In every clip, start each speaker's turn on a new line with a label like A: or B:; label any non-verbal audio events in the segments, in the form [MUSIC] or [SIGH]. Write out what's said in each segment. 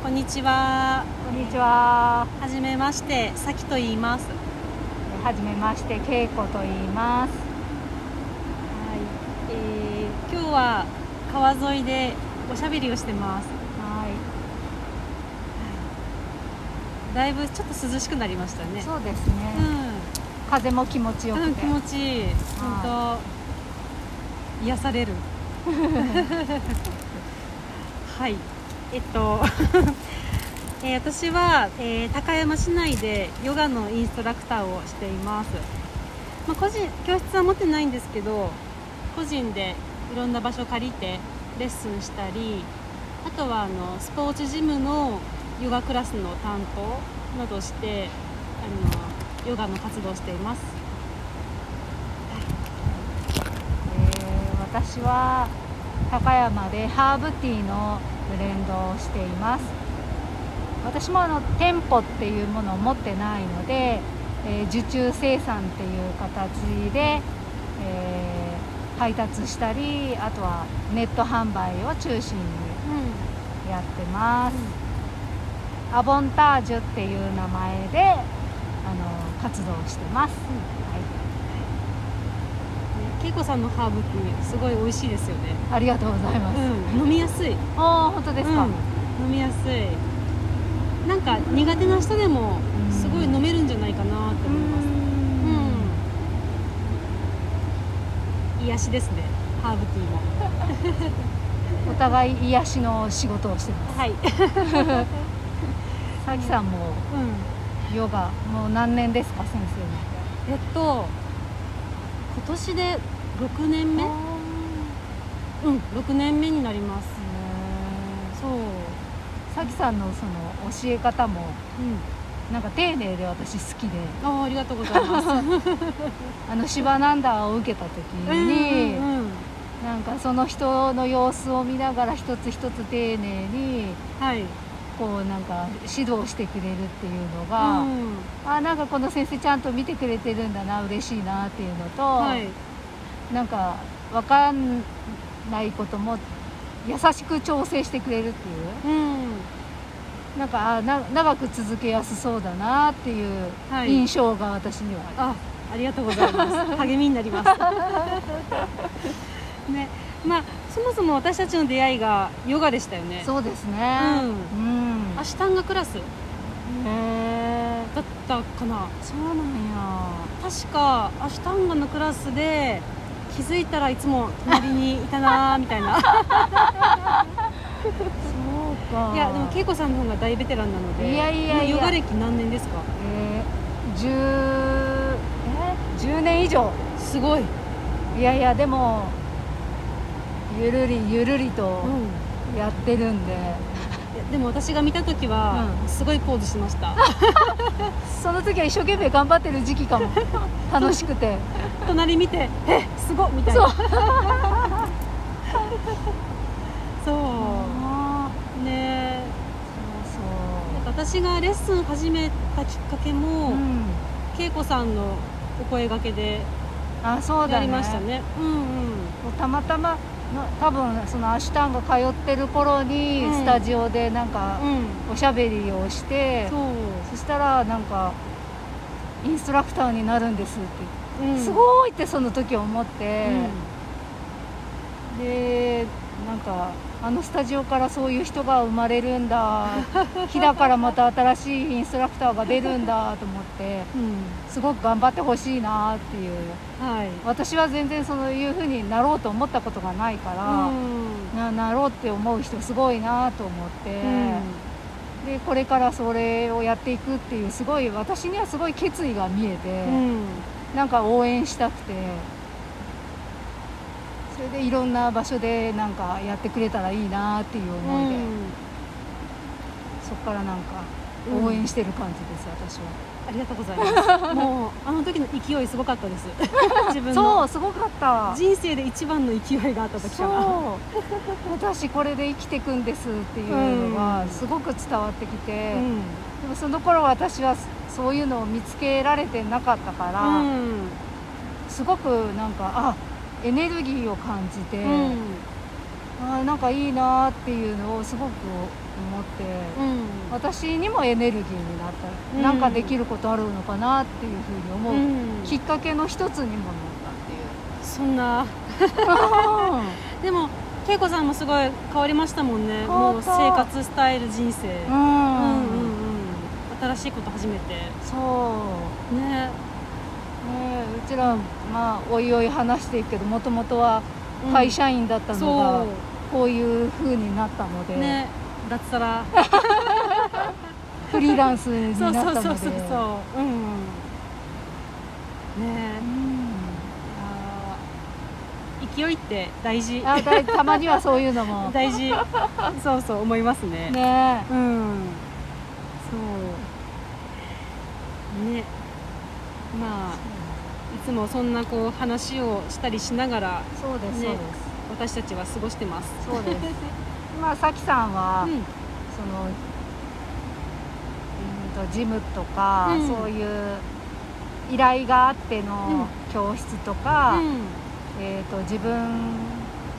A: こんにちは。
B: こんにちは。
A: はじめまして、さきと言います。
B: はじめまして、けいこと言います。
A: はい。えー、今日は川沿いでおしゃべりをしてます。
B: は
A: だいぶちょっと涼しくなりましたね
B: い。。そうですね。風も気持ちよ
A: うん。うん。気持ちいい。本当癒される。[LAUGHS] はい。えっと。[LAUGHS] えー私は、えー高山市内でヨガのインストラクターをしています、まあ、個人教室は持ってないんですけど個人でいろんな場所借りてレッスンしたりあとはあのスポーツジムのヨガクラスの担当などしてあのヨガの活動をしていますはい
B: えー私は高山でハーブティーのブレンドをしています。私もあの店舗っていうものを持ってないので、えー受注生産っていう形で、えー配達したりあとはネット販売を中心にやってます、アボンタージュっていう名前であの活動してます、
A: 恵子さんのハーブティーすごい美味しいですよね。
B: はい、ありがとうございます、
A: うんい。
B: ああ本当ですか、
A: うん、飲みやすい。なんか苦手な人でも
B: うん
A: すごい飲めるんじゃないかなって思います。うん。癒しですね。ハーブティーも。[LAUGHS]
B: お互い癒しの仕事をしてます。
A: はい、[LAUGHS]
B: さきさんも
A: うん、
B: ヨガもう何年ですか先
A: えっと今年で6年目。うん6年目になりますそう。
B: さきさんのその教え方も
A: うん。
B: なんか丁寧で私好きで。
A: あーありがとうございます。[LAUGHS]
B: あのシバナンダーを受けた時に、
A: うんうんうん。
B: なんかその人の様子を見ながら一つ一つ丁寧に
A: はい、
B: こうなんか指導してくれるっていうのが、
A: うん。
B: あなんかこの先生ちゃんと見てくれてるんだな嬉しいなっていうのと、
A: はい。
B: なんか分かんないことも優しく調整してくれるっていう。
A: うん。
B: なんかあな長く続けやすそうだなっていう
A: はい。
B: 印象が私には。ある、
A: あ、ありがとうございます。[LAUGHS] 励みになります。[LAUGHS] ね、まあそもそも私たちの出会いがヨガでしたよね。
B: そうですね。
A: う
B: うん、
A: アシュタンガクラス？だ
B: へえ
A: ったかな。
B: そうなんや。
A: 確かアシュタンガのクラスで気づいたらいつも隣にいたなーみたいな。
B: そうか
A: いやでも恵子さんの方が大ベテランなので。
B: いやいやいや
A: ヨガ歴何年ですか？
B: えー、10え10年以上
A: すごい。
B: いやいやでもゆるりゆるりと
A: うん。
B: やってるんで、
A: いやでも私が見た時は
B: うん。
A: すごいポーズしてました。[LAUGHS]
B: その時は一生懸命頑張ってる時期かも。[LAUGHS] 楽しくて。
A: 隣見てえすごっみたいな。そう。[LAUGHS]
B: あ
A: ね。
B: ーそう。
A: なんか私がレッスン始めたきっかけ
B: そう、
A: も、
B: うん、
A: 恵子さんのお声掛けで
B: あそうだね。
A: ましたね。うんうん。
B: たまたまの多分そのアシュタンが通ってる頃に
A: うん。
B: スタジオでなんか
A: うん。
B: おしゃべりをして、
A: そう、
B: そしたらなんかインストラクターになるんですって。
A: うん、
B: すごいってその時思って、
A: うん。
B: でなんかあのスタジオからそういう人が生まれるんだ。[LAUGHS] 木だからまた新しいインストラクターが出るんだと思って
A: うん。
B: すごく頑張ってほしいなっていう。
A: はい。
B: 私は全然そういう風になろうと思ったことがないから、
A: うん。
B: ななろうって思う人すごいなと思って、
A: うん。
B: でこれからそれをやっていくっていうすごい私にはすごい決意が見えて、
A: うん。
B: なんか応援したくてそれでいろんな場所でなんかやってくれたらいいなっていう思いで、そこからなんか
A: うん。
B: 応援してる感じです、私は。
A: ありがとうございます。[LAUGHS] もうあの時の勢いすごかったです。[LAUGHS] 自分
B: そ
A: の
B: うすごかった。
A: 人生で一番の勢いがあった時
B: そ
A: から。
B: う。私これで生きていくんですっていうのが
A: うん。
B: すごく伝わってきて、
A: うん。
B: でもその頃私はそういうのを見つけられてなかったから、
A: うん。
B: すごくなんかあエネルギーを感じて、
A: うん。
B: あーなんかいいなっていうのをすごく思って、
A: うん。
B: 私にもエネルギーになった、
A: うん。
B: なんかできることあるのかなっていうふうに思う、
A: うん。
B: きっかけの一つにもな
A: そんな
B: ったっていう。[LAUGHS]
A: でも恵子さんもすごい変わりましたもんね。もう生活スタイル人生、
B: うん、
A: うんうん新しいこと始めて。
B: そう。
A: ね
B: ねうちらまあおいおい話していくけどもともとは
A: うん
B: 会社員だったのが、
A: そ
B: こういう風になったので、
A: うね脱サラ。
B: フリーランスになったので。
A: そうそうそうそう。うんうん。ねえ。
B: うん
A: 勢いって大事。
B: あだいたまにはそういうのも。
A: 大事。そうそう思いますね。
B: ね
A: うん。そう。ねまあいつもそんなこう話をしたりしながら
B: そうです、
A: ね
B: そうです。
A: 私たちは過ごしてます。
B: そうです。まあさきさんは、
A: うん。
B: そのうんとジムとか、
A: うん。
B: そういう依頼があっての教室とか、えー、と自分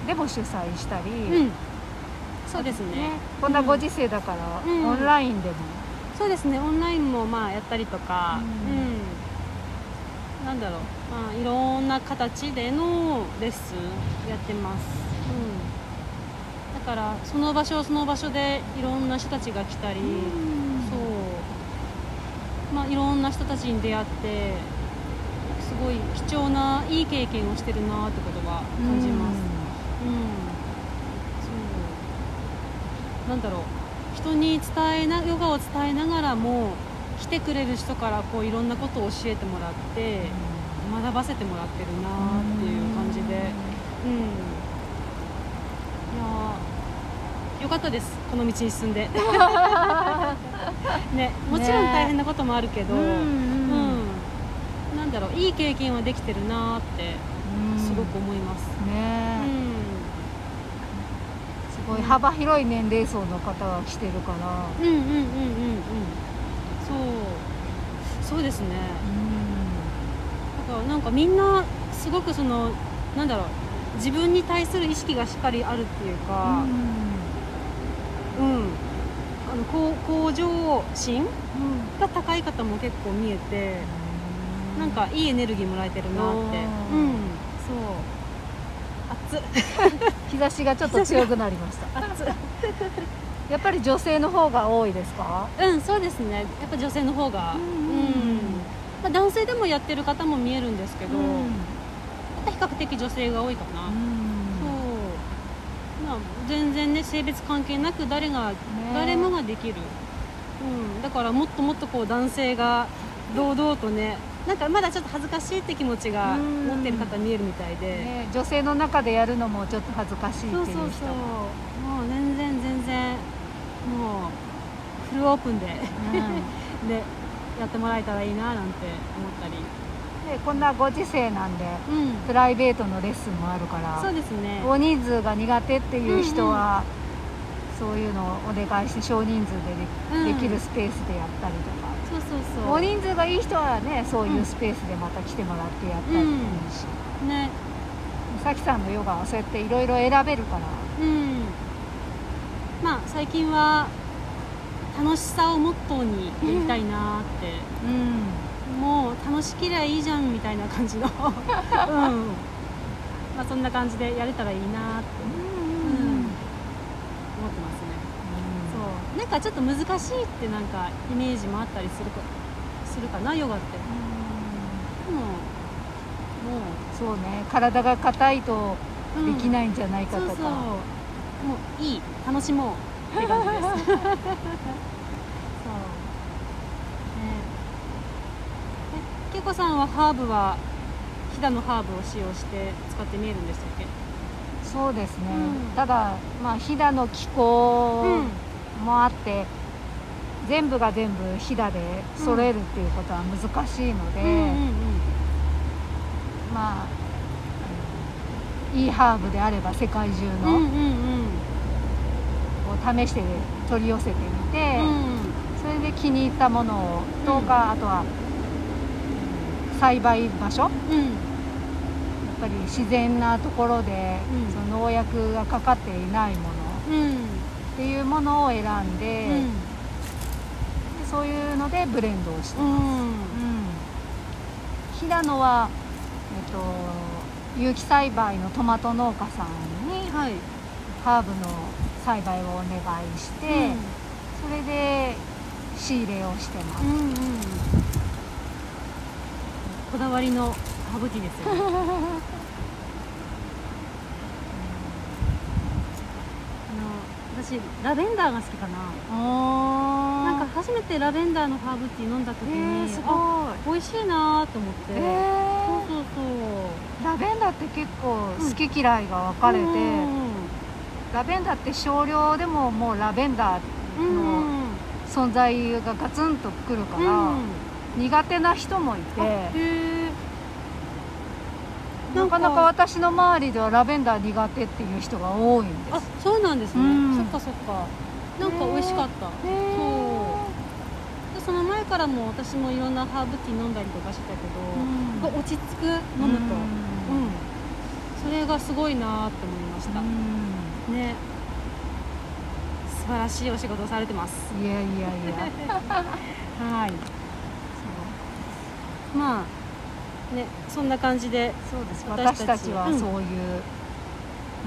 B: でも主催したり、
A: うん、うん、そうですね。
B: こんなご時世だから、
A: うん。
B: オンラインでも、
A: そうですね。オンラインもまあやったりとか。
B: う
A: うんん、なんだろう、まあ、いろんな形でのレッスンやってます、うん、だからその場所その場所でいろんな人たちが来たり、そう。まあいろんな人たちに出会ってすごい貴重ないい経験をしてるなってことが感じます、うん、そう。なんだろう。人に伝えなヨガを伝えながらも来てくれる人からこういろんなことを教えてもらって学ばせてもらってるなっていう感じで。うん。いやーよかったですこの道に進んで。[LAUGHS] ねもちろん大変なこともあるけど、
B: うん
A: うんなんだろういい経験はできてるなってすごく思います、
B: ね。え、
A: うん。
B: すごい幅広い年齢層の方が来てるから、
A: うんうんうんうんうんそう。そうですね。だからなんかみんなすごくそのなんだろう自分に対する意識がしっかりあるっていうかうん、あの向向上心が高い方も結構見えてなんかいいエネルギーもらえてるなって。うん。そう。熱っ。[LAUGHS]
B: 日差しがちょっと強くなりました。
A: 熱っ
B: やっぱり女性の方が多いですか？
A: うんそうですね。やっぱ女性の方が。
B: うん
A: まあ、男性でもやってる方も見えるんですけど、やっぱ比較的女性が多いかな、そう。まあ全然ね性別関係なく誰が、誰もができる、うん、だからもっともっとこう男性が堂々とねなんかまだちょっと恥ずかしいって気持ちが
B: うん。
A: 持ってる方見えるみたいで、
B: ね、女性の中でやるのもちょっと恥ずかしいっていう人
A: そうそうそううフルオープンで
B: うん。[LAUGHS]
A: でやってもらえたらいいななんて思ったり、
B: でこんなご時世なんで
A: うん、
B: プライベートのレッスンもあるから
A: そうですね。
B: 大人数が苦手っていう人は、そういうのをお願いして少人数でで,、
A: うん。
B: きるスペースでやったりとか。
A: そうそうそう。
B: 大人数がいい人はねそういうスペースでまた来てもらってやったりもいいし、
A: ね。
B: さきさんのヨガはそうやっていろいろ選べるから。
A: うんまあ最近は楽しさをモットーにやりたいなって、
B: うん。
A: もう楽しけりゃいいじゃんみたいな感じの。[LAUGHS] うん。まあそんな感じでやれたらいいなって。
B: うん
A: 思ってますね。そう。なんかちょっと難しいってなんかイメージもあったりするかするかなヨガって。でもも
B: そうね。体が硬いと
A: う、うん
B: できないんじゃないかとか、
A: そうそうもういい楽しもうって感じです [LAUGHS] そう。ね。えけこさんはハーブは飛騨のハーブを使用して使って見えるんでしたっけ？
B: そうですね、
A: うん。
B: ただまあ飛騨の気候もあって、全部が全部飛騨で揃えるっていうことは難しいので、
A: うんうんうん。
B: まあいいハーブであれば世界中の
A: うんうんうん。
B: を試して取り寄せてみて、
A: うん。
B: それで気に入ったものをと
A: うん。
B: か、あとはうん栽培場所。やっ
A: うん
B: ぱり自然なところで、
A: うん。
B: その農薬がかかっていないもの。
A: うん
B: っていうものを選んで、そういうのでブレンドをして
A: う
B: ます、
A: ん。
B: うん。平野は、えっと、有機栽培のトマト農家さんに
A: はい。
B: ハーブの栽培をお願いして、それで仕入れをしてます、
A: うんうん。うんこだわりのハーブティーですよね。[LAUGHS] あの私ラベンダーが好きかな。
B: あ
A: なんか初めてラベンダーのハーブティー飲んだ時
B: え
A: に、
B: ー、す
A: あ
B: ごい。
A: 美味しいなと思って、
B: え
A: そう
B: ー
A: そうそう
B: ラベンダーって結構好き嫌いが分かれて、
A: うん
B: ラベンダーって少量でももうラベンダー
A: うん
B: の存在がガツンとくるから、
A: うん。
B: 苦手な人もいて。なか。なか私の周りではラベンダー苦手っていう人が多いんです。
A: あそうなんですね、
B: うん。
A: そっかそっか。なんか美味しかった。
B: へー
A: でその前からも私もいろんなハーブティー飲んだりとかしてたけど、
B: うん。
A: 落ち着く飲むと。うん、それがすごいなって思いました、
B: うん。
A: ね。素晴らしいお仕事をされてます。
B: いやいやいや。[LAUGHS]
A: はい。まあねそんな感じで
B: そうです。私たちは。
A: うん
B: そういう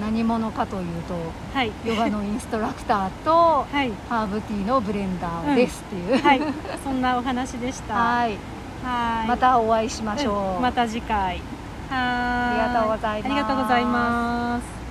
B: 何者かというと
A: はい。
B: ヨガのインストラクターと
A: はい。
B: ハーブティーのブレンダーですっていう、
A: はい。そんなお話でした。
B: はい。
A: はい。
B: またお会いしましょう、
A: うん。また次回。はーい。
B: ありがとうございます。
A: ありがとうございます